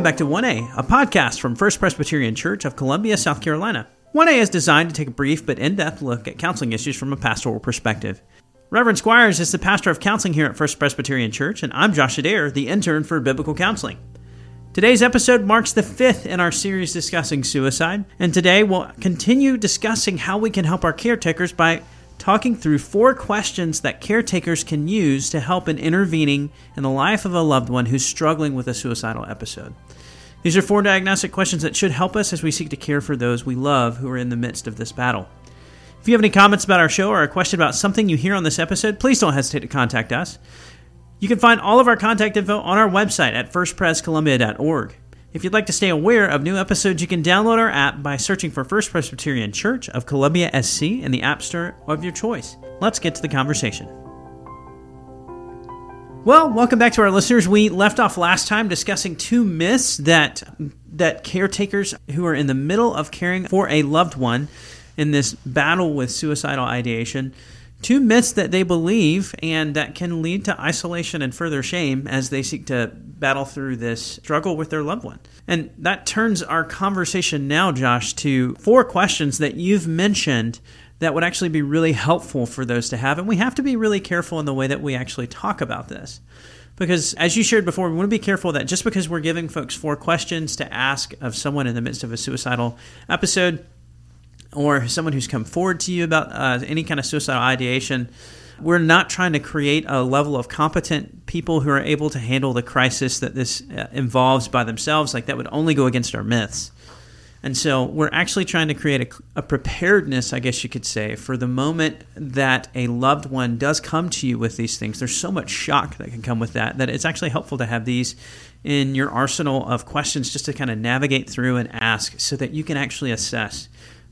Welcome back to 1A, a podcast from First Presbyterian Church of Columbia, South Carolina. 1A is designed to take a brief but in depth look at counseling issues from a pastoral perspective. Reverend Squires is the pastor of counseling here at First Presbyterian Church, and I'm Josh Adair, the intern for biblical counseling. Today's episode marks the fifth in our series discussing suicide, and today we'll continue discussing how we can help our caretakers by talking through four questions that caretakers can use to help in intervening in the life of a loved one who's struggling with a suicidal episode. These are four diagnostic questions that should help us as we seek to care for those we love who are in the midst of this battle. If you have any comments about our show or a question about something you hear on this episode, please don't hesitate to contact us. You can find all of our contact info on our website at firstprescolumbia.org. If you'd like to stay aware of new episodes, you can download our app by searching for First Presbyterian Church of Columbia SC in the App Store of your choice. Let's get to the conversation. Well, welcome back to our listeners. We left off last time discussing two myths that that caretakers who are in the middle of caring for a loved one in this battle with suicidal ideation two myths that they believe and that can lead to isolation and further shame as they seek to battle through this struggle with their loved one. And that turns our conversation now, Josh, to four questions that you've mentioned that would actually be really helpful for those to have. And we have to be really careful in the way that we actually talk about this. Because as you shared before, we want to be careful that just because we're giving folks four questions to ask of someone in the midst of a suicidal episode, or someone who's come forward to you about uh, any kind of suicidal ideation, we're not trying to create a level of competent people who are able to handle the crisis that this uh, involves by themselves. Like that would only go against our myths. And so we're actually trying to create a, a, preparedness, I guess you could say, for the moment that a loved one does come to you with these things. There's so much shock that can come with that that it's actually helpful to have these in your arsenal of questions just to kind of navigate through and ask so that you can actually assess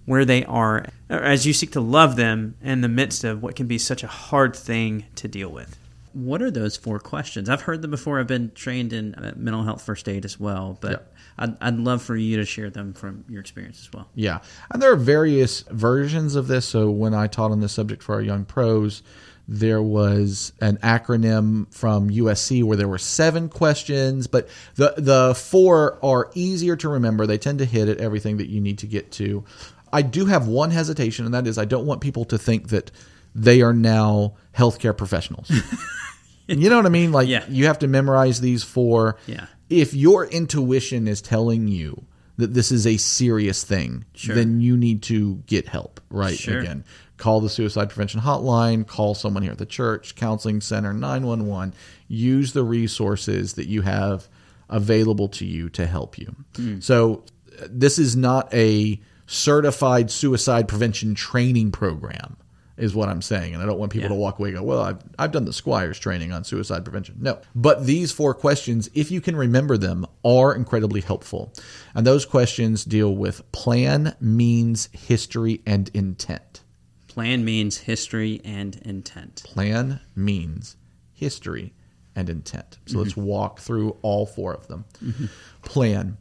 where they are as you seek to love them in the midst of what can be such a hard thing to deal with. What are those four questions? I've heard them before. I've been trained in uh, mental health first aid as well, but yep. I'd, I'd love for you to share them from your experience as well. Yeah. And there are various versions of this. So when I taught on this subject for our young pros, there was an acronym from USC where there were seven questions, but the the four are easier to remember. They tend to hit at everything that you need to get to. I do have one hesitation, and that is I don't want people to think that they are now healthcare professionals. you know what I mean? Like yeah. you have to memorize these four. Yeah. If your intuition is telling you that this is a serious thing, sure. then you need to get help. Right. Sure. Again, call the suicide prevention hotline, call someone here at the church, counseling center, 911. Use the resources that you have available to you to help you. Mm. So this is not a certified suicide prevention training program is what I'm saying. And I don't want people yeah. to walk away and go, well, I've, I've done the Squires training on suicide prevention. No. But these four questions, if you can remember them, are incredibly helpful. And those questions deal with plan, means, history, and intent. Plan means history and intent. Plan means history and intent. So mm-hmm. let's walk through all four of them. Mm-hmm. Plan.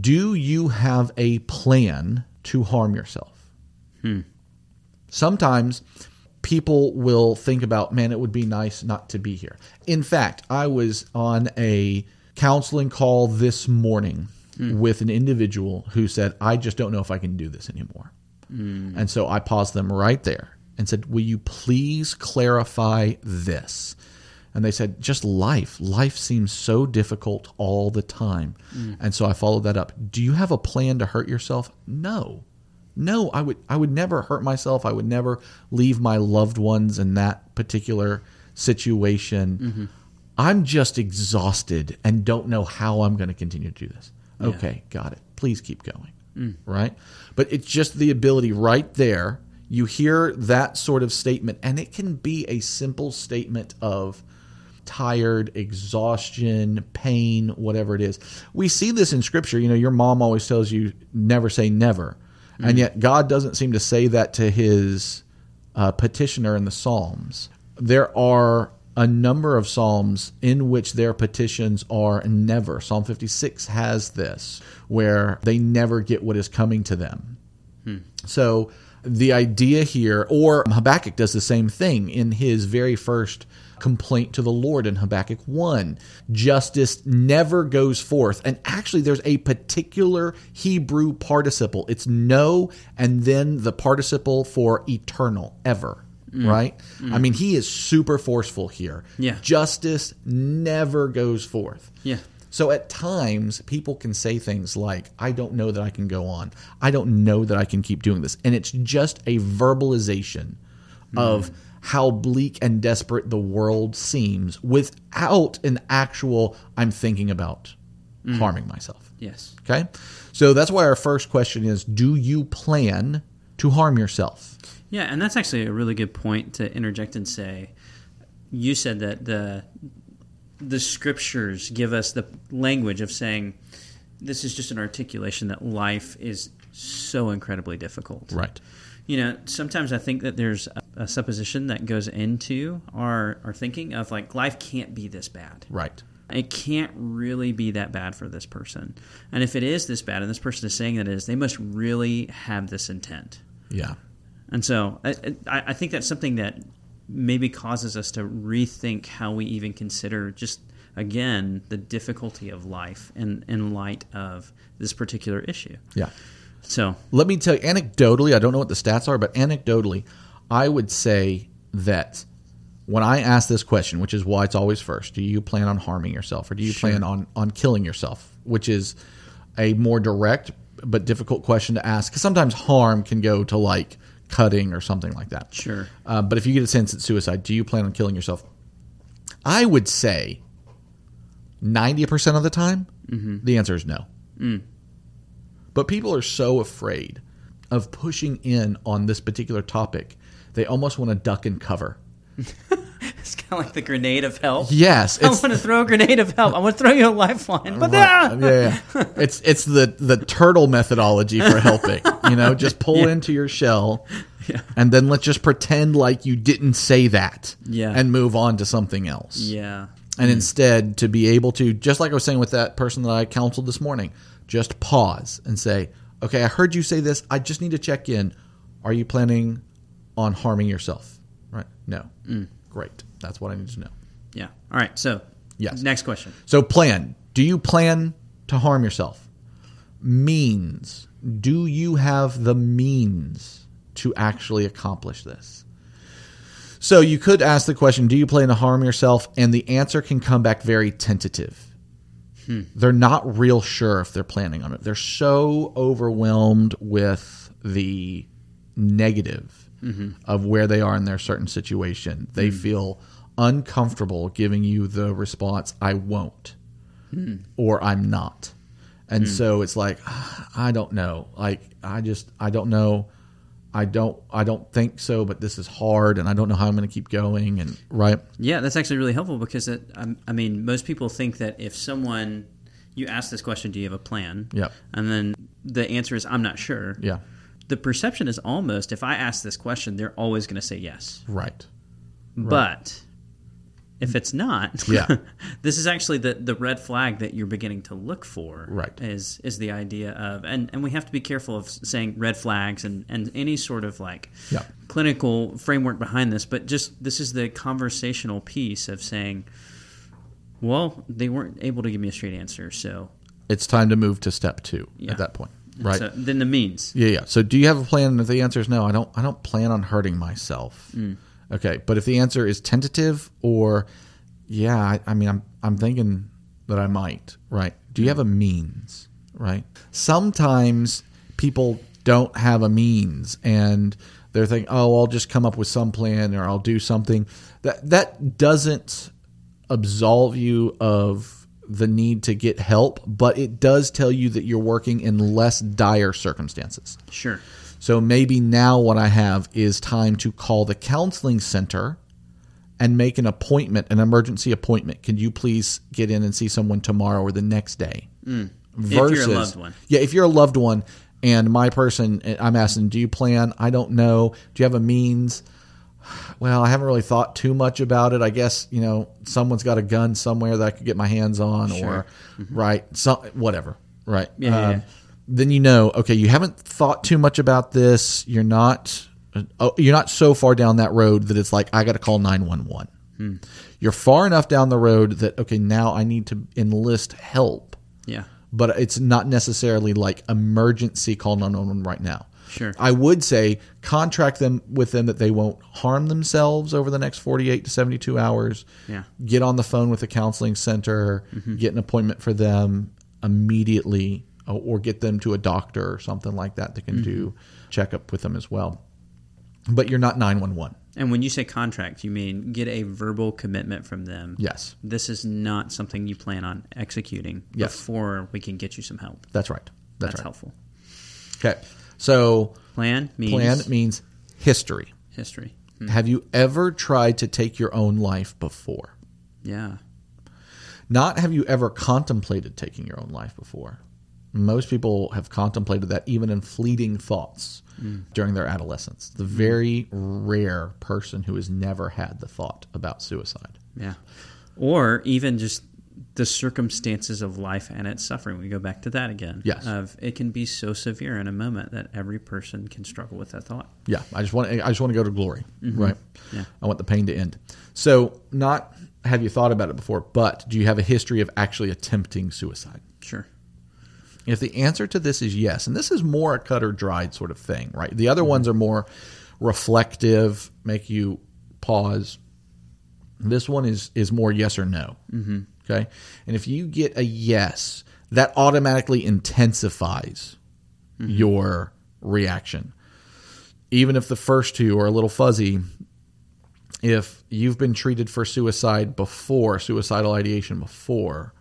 Do you have a plan to harm yourself. Hmm. Sometimes people will think about, man, it would be nice not to be here. In fact, I was on a counseling call this morning hmm. with an individual who said, I just don't know if I can do this anymore. Hmm. And so I paused them right there and said, Will you please clarify this? And they said, just life. Life seems so difficult all the time. Mm. And so I followed that up. Do you have a plan to hurt yourself? No. No, I would I would never hurt myself. I would never leave my loved ones in that particular situation. Mm-hmm. I'm just exhausted and don't know how I'm going to continue to do this. Yeah. Okay, got it. Please keep going. Mm. Right? But it's just the ability right there. You hear that sort of statement, and it can be a simple statement of, tired, exhaustion, pain, whatever it is. We see this in scripture. You know, your mom always tells you never say never. Mm-hmm. And yet God doesn't seem to say that to his uh, petitioner in the Psalms. There are a number of Psalms in which their petitions are never. Psalm 56 has this, where they never get what is coming to them. Hmm. So The idea here, or Habakkuk does the same thing in his very first complaint to the Lord in Habakkuk 1. Justice never goes forth. And actually, there's a particular Hebrew participle. It's no, and then the participle for eternal, ever. Mm. Right? I mm. mean, he is super forceful here. Yeah. Justice never goes forth. Yeah. So at times, people can say things like, I don't know that I can go on. I don't know that I can keep doing this. And it's just a verbalization mm. of how bleak and desperate the world seems without an actual, I'm thinking about mm. harming myself. Yes. Okay? So that's why our first question is Do you plan to harm yourself? Yeah, and that's actually a really good point to interject and say. You said that the the scriptures give us the language of saying this is just an articulation that life is so incredibly difficult. Right. You know, sometimes I think that there's a, a supposition that goes into our our thinking of like life can't be this bad. Right. It can't really be that bad for this person. And if it is this bad and this person is saying that it is, they must really have this intent. Yeah. And so I, I I think that's something that maybe causes us to rethink how we even consider just again the difficulty of life in in light of this particular issue. Yeah. So Let me tell you, anecdotally, I don't know what the stats are, but anecdotally, I would say that when I ask this question, which is why it's always first, do you plan on harming yourself or do you plan on, on killing yourself? Which is a more direct but difficult question to ask because sometimes harm can go to like cutting or something like that. Sure. Uh, but if you get a sense it's suicide, do you plan on killing yourself? I would say 90% of the time, the answer is no. But people are so afraid of pushing in on this particular topic, they almost want to duck and cover. it's kind of like the grenade of help. Yes, I want to throw a grenade of help. I want to throw you a lifeline. But Right. ah! yeah, yeah. it's it's the the turtle methodology for helping. You know, just pull into your shell, Yeah. and then let's just pretend like you didn't say that, Yeah. and move on to something else. yeah. and instead to be able to just like i was saying with that person that i counseled this morning just pause and say okay i heard you say this i just need to check in are you planning on harming yourself right? No. Mm. Great. That's what i need to know. Yeah. All right. So Yes. Next question. so plan. Do you plan to harm yourself? Means. Do you have the means to actually accomplish this? So you could ask the question do you plan to harm yourself? And the answer can come back very tentative. Hmm. They're not real sure if they're planning on it. They're so overwhelmed with the negative Mm-hmm. of where they are in their certain situation. They mm-hmm. feel uncomfortable giving you the response i won't hmm. or i'm not. And hmm. so it's like "Ah, i don't know. Like i just i don't know. I don't i don't think so but this is hard and i don't know how i'm going to keep going and right? Yeah, that's actually really helpful because it, I, I mean, most people think that if someone you ask this question, "Do you have a plan?" Yep. and then the answer is, "I'm not sure." yeah The perception is almost if I ask this question, they're always going to say yes. right But if it's not, Yeah. this is actually the, the red flag that you're beginning to look for. Right. Is is the idea of and, and we have to be careful of saying red flags and, and any sort of like Yeah. clinical framework behind this, but just this is the conversational piece of saying, well, they weren't able to give me a straight answer, so it's time to move to step two Yeah. at that point right so then the means. Yeah, yeah. So do you have a plan? And if the answer is no, I don't I don't plan on hurting myself. Mm. Okay. But if the answer is tentative or yeah, I, I mean I'm I'm thinking that I might, right? Do you mm. have a means? Right? Sometimes people don't have a means and they're thinking, oh, I'll just come up with some plan or I'll do something. That that doesn't absolve you of the need to get help, but it does tell you that you're working in less dire circumstances. Sure. So maybe now what I have is time to call the counseling center and make an appointment, an emergency appointment. Can you please get in and see someone tomorrow or the next day? Mm. you're a loved one. Yeah, if you're a loved one and my person, I'm asking, do you plan? I don't know. Do you have a means? Well, I haven't really thought too much about it. I guess you know someone's got a gun somewhere that I could get my hands on, or right, some whatever, right. Yeah, yeah, Um, yeah. then you know, okay, you haven't thought too much about this. You're not uh, you're not so far down that road that it's like I got to call 911. You're far enough down the road that okay, now I need to enlist help. Yeah. But it's not necessarily like emergency call 911 right now. Sure. I would say contract them with them that they won't harm themselves over the next 48 to 72 hours. Yeah. Get on the phone with the counseling center, mm-hmm. get an appointment for them immediately, or, or get them to a doctor or something like that that can do mm-hmm. checkup with them as well. But you're not 911. And when you say contract, you mean get a verbal commitment from them. Yes, This is not something you plan on executing Yes. before we can get you some help. that's right. That's, That's right. helpful. Okay. So Plan means plan means history. history. Hmm. Have you ever tried to take your own life before? Yeah. Not have you ever contemplated taking your own life before. Most people have contemplated that even in fleeting thoughts during their adolescence. The very rare person who has never had the thought about suicide. Yeah. Or even just the circumstances of life and its suffering. We go back to that again. Yes. Of it can be so severe in a moment that every person can struggle with that thought. Yeah, I just want I just want to go to glory, right? Yeah. I want the pain to end. So, not have you thought about it before, but do you have a history of actually attempting suicide? Sure. If the answer to this is yes, and this is more a cut or dried sort of thing, right? The other ones are more reflective, make you pause. This one is is more yes or no. Mm-hmm. Okay, and if you get a yes, that automatically intensifies mm-hmm. your reaction. Even if the first two are a little fuzzy, if you've been treated for suicide before, suicidal ideation before,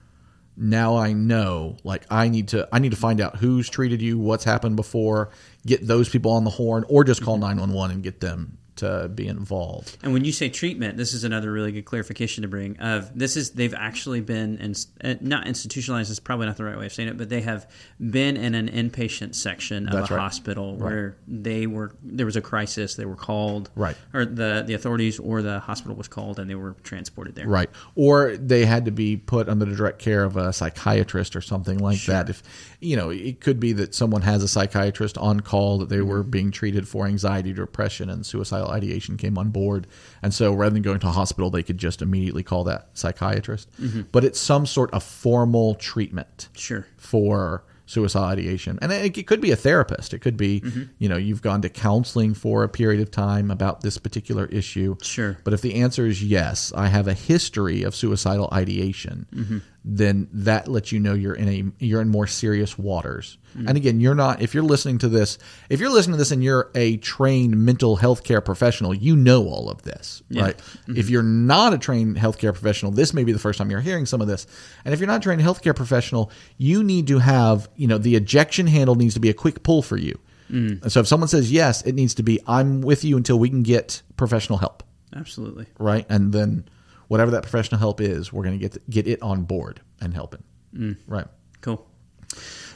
now I know like I need to I need to find out who's treated you, what's happened before, get those people on the horn or just call mm-hmm. 911 and get them to be involved. And when you say treatment, this is another really good clarification to bring. Of this is they've actually been in, uh, not institutionalized is probably not the right way of saying it, but they have been in an inpatient section of That's a right. hospital where they were there was a crisis. They were called Right. or the the authorities or the hospital was called and they were transported there. Right. Or they had to be put under the direct care of a psychiatrist or something like that. If you know, it could be that someone has a psychiatrist on call that they were being treated for anxiety, depression, and suicidal ideation came on board. And so rather than going to a hospital, they could just immediately call that psychiatrist. Mm-hmm. But it's some sort of formal treatment Sure. for suicidal ideation. And it, it could be a therapist. It could be, mm-hmm. you know, you've gone to counseling for a period of time about this particular issue. Sure. But if the answer is yes, I have a history of suicidal ideation, mm-hmm. Then that lets you know you're in a you're in more serious waters. And again, you're not if you're listening to this, if you're listening to this and you're a trained mental health care professional, you know all of this, right? Mm-hmm. If you're not a trained healthcare professional, this may be the first time you're hearing some of this. And if you're not a trained healthcare professional, you need to have, you know, the ejection handle needs to be a quick pull for you. Mm. And so if someone says yes, it needs to be I'm with you until we can get professional help Absolutely. right? And then whatever that professional help is, we're going to get get it on board and helping, mm. right? Cool.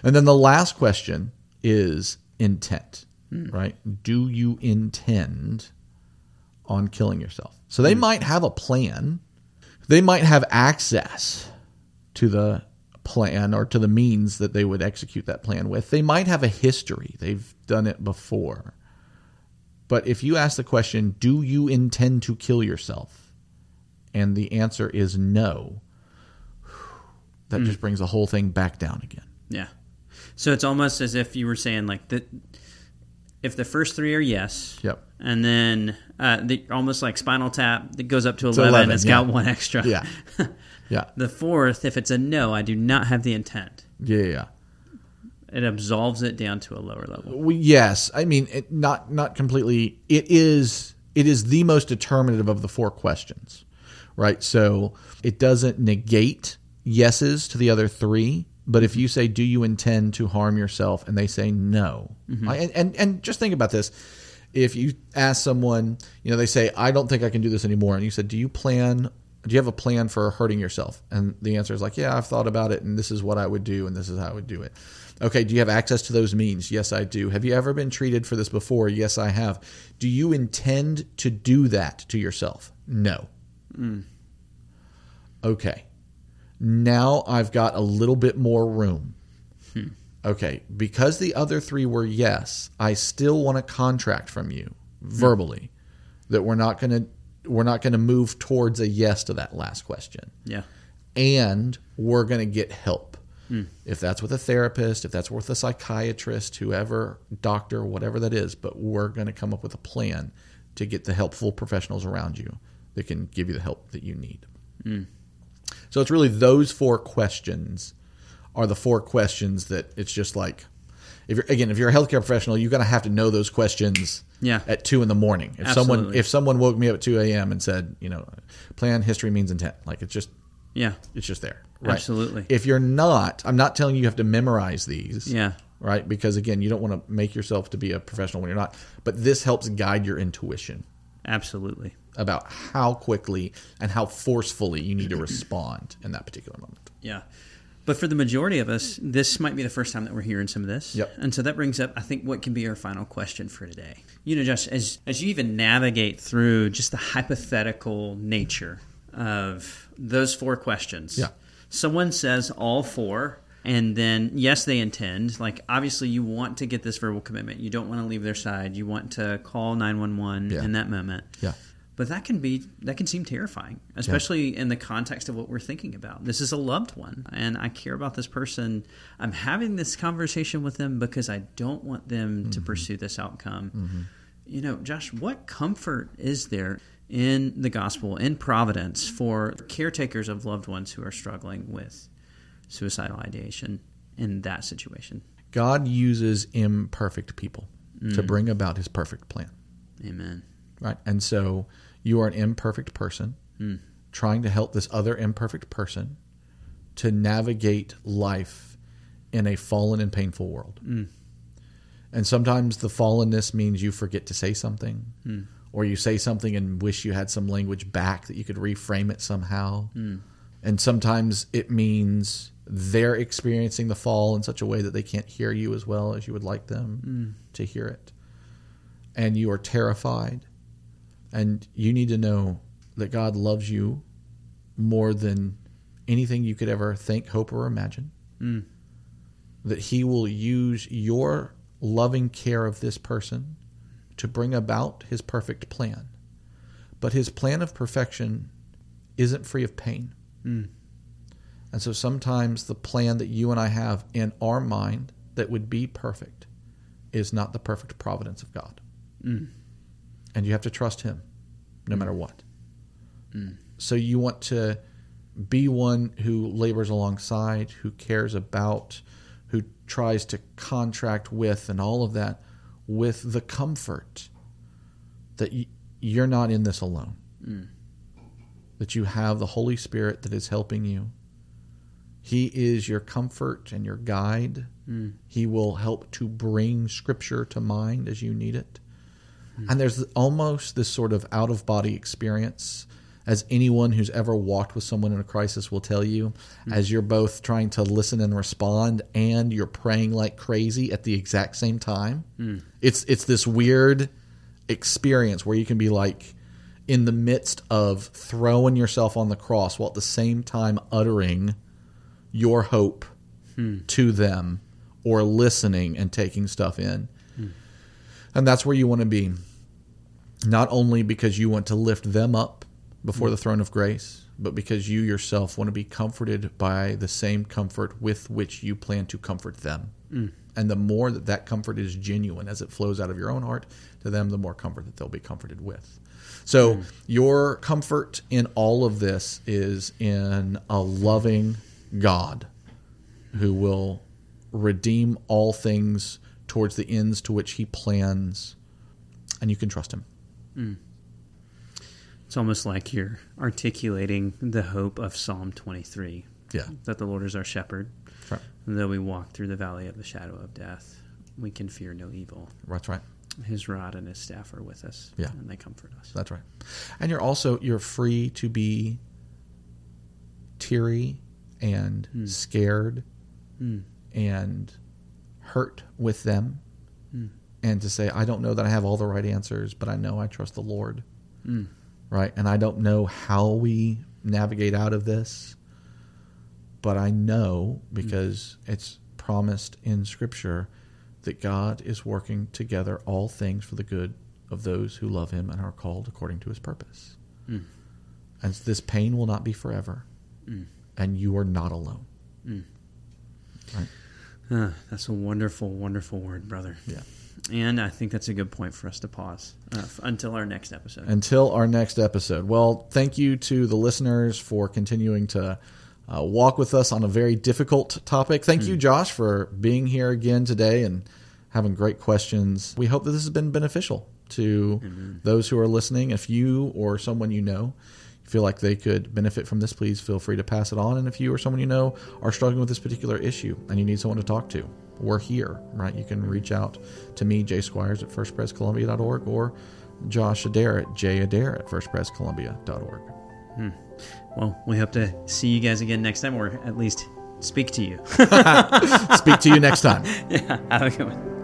And then the last question is intent, mm. right? Do you intend on killing yourself? So they mm. might have a plan. They might have access to the plan or to the means that they would execute that plan with. They might have a history. They've done it before. But if you ask the question, do you intend to kill yourself? And the answer is no. That just brings the whole thing back down again. Yeah. So it's almost as if you were saying like that. If the first three are yes, Yep. and then uh, the, almost like Spinal Tap, that goes up to 11, 11, it's yeah. got one extra. Yeah. Yeah. The fourth, if it's a no, I do not have the intent. Yeah. Yeah. It absolves it down to a lower level. We, yes. I mean, it, not not completely. It is it is the most determinative of the four questions, right? So it doesn't negate yeses to the other three. But if you say, "Do you intend to harm yourself?" and they say no, mm-hmm. I- and, and and just think about this: if you ask someone, you know, they say, "I don't think I can do this anymore," and you said, "Do you plan?" Do you have a plan for hurting yourself? And the answer is like, yeah, I've thought about it, and this is what I would do, and this is how I would do it. Okay, do you have access to those means? Yes, I do. Have you ever been treated for this before? Yes, I have. Do you intend to do that to yourself? No. Mm. Okay. Now I've got a little bit more room. Hmm. okay, because the other three were yes, I still want a contract from you hmm. verbally that we're not going to we're not going to move towards a yes to that last question. Yeah. And we're going to get help. Hmm. If that's with a therapist, if that's with a psychiatrist, whoever, doctor, whatever that is, but we're going to come up with a plan to get the helpful professionals around you that can give you the help that you need. So it's really those four questions are the four questions that it's just like if you're again if you're a healthcare professional you're going to have to know those questions Yeah. at two in the morning if someone if someone woke me up at 2 a.m and said you know plan history means intent like it's just Yeah. it's just there right Absolutely. if you're not i'm not telling you you have to memorize these Yeah. right because again you don't want to make yourself to be a professional when you're not but this helps guide your intuition Absolutely. About how quickly and how forcefully you need to respond in that particular moment Yeah. But for the majority of us, this might be the first time that we're hearing some of this. Yep. And so that brings up, I think, what can be our final question for today. You know, Josh, as, as you even navigate through just the hypothetical nature of those four questions, Yeah. someone says all four, and then, yes, they intend. Like, obviously, you want to get this verbal commitment. You don't want to leave their side. You want to call 911 Yeah. in that moment. yeah But that can be that can seem terrifying, especially in the context of what we're thinking about. This is a loved one, and I care about this person. I'm having this conversation with them because I don't want them to mm-hmm. pursue this outcome. Mm-hmm. You know, Josh, what comfort is there in the gospel, in providence, for caretakers of loved ones who are struggling with suicidal ideation in that situation? God uses imperfect people to mm. bring about his perfect plan, Amen. right? And so you are an imperfect person hmm. trying to help this other imperfect person to navigate life in a fallen and painful world. Hmm. And sometimes the fallenness means you forget to say something, hmm. or you say something and wish you had some language back that you could reframe it somehow. And sometimes it means they're experiencing the fall in such a way that they can't hear you as well as you would like them to hear it. And you are terrified. And you need to know that God loves you more than anything you could ever think, hope, or imagine. Hmm. That He will use your loving care of this person to bring about His perfect plan. But His plan of perfection isn't free of pain. Hmm. And so sometimes the plan that you and I have in our mind that would be perfect is not the perfect providence of God. Hmm. And you have to trust Him no matter what. Mm. So you want to be one who labors alongside, who cares about, who tries to contract with, and all of that with the comfort that you're not in this alone. Mm. That you have the Holy Spirit that is helping you. He is your comfort and your guide. Mm. He will help to bring Scripture to mind as you need it. Hmm. And there's almost this sort of out of body experience, as anyone who's ever walked with someone in a crisis will tell you, hmm. as you're both trying to listen and respond and you're praying like crazy at the exact same time. Hmm. It's it's this weird experience where you can be like in the midst of throwing yourself on the cross while at the same time uttering your hope to them or listening and taking stuff in. And that's where you want to be. Not only because you want to lift them up before the throne of grace, but because you yourself want to be comforted by the same comfort with which you plan to comfort them. Mm. And the more that that comfort is genuine as it flows out of your own heart to them, the more comfort that they'll be comforted with. So, mm. your comfort in all of this is in a loving God who will redeem all things towards the ends to which he plans, and you can trust him. Mm. It's almost like you're articulating the hope of Psalm 23 Yeah. that the Lord is our shepherd. Right. Though we walk through the valley of the shadow of death, we can fear no evil. That's right. His rod and his staff are with us, Yeah. and they comfort us. That's right. And you're also you're free to be teary and hmm. scared hmm. and hurt with them hmm. And to say I don't know that I have all the right answers, but I know I trust the Lord. Right? And I don't know how we navigate out of this, but I know because it's promised in Scripture that God is working together all things for the good of those who love Him and are called according to His purpose. Mm. And this pain will not be forever, Mm. and you are not alone. Ah, that's a wonderful, wonderful word, brother. Yeah. And I think that's a good point for us to pause uh, f- until our next episode. Until our next episode. Well, thank you to the listeners for continuing to uh, walk with us on a very difficult topic. Thank you, Josh, for being here again today and having great questions. We hope that this has been beneficial to those who are listening. If you or someone you know feel like they could benefit from this, please feel free to pass it on. And if you or someone you know are struggling with this particular issue and you need someone to talk to, we're here, right? You can reach out to me, Jay Squires at firstprescolumbia.org or Josh Adair at jadair at firstprescolumbia.org. Hmm. well, we hope to see you guys again next time, or at least speak to you. Speak to you next time. yeah, have a good one.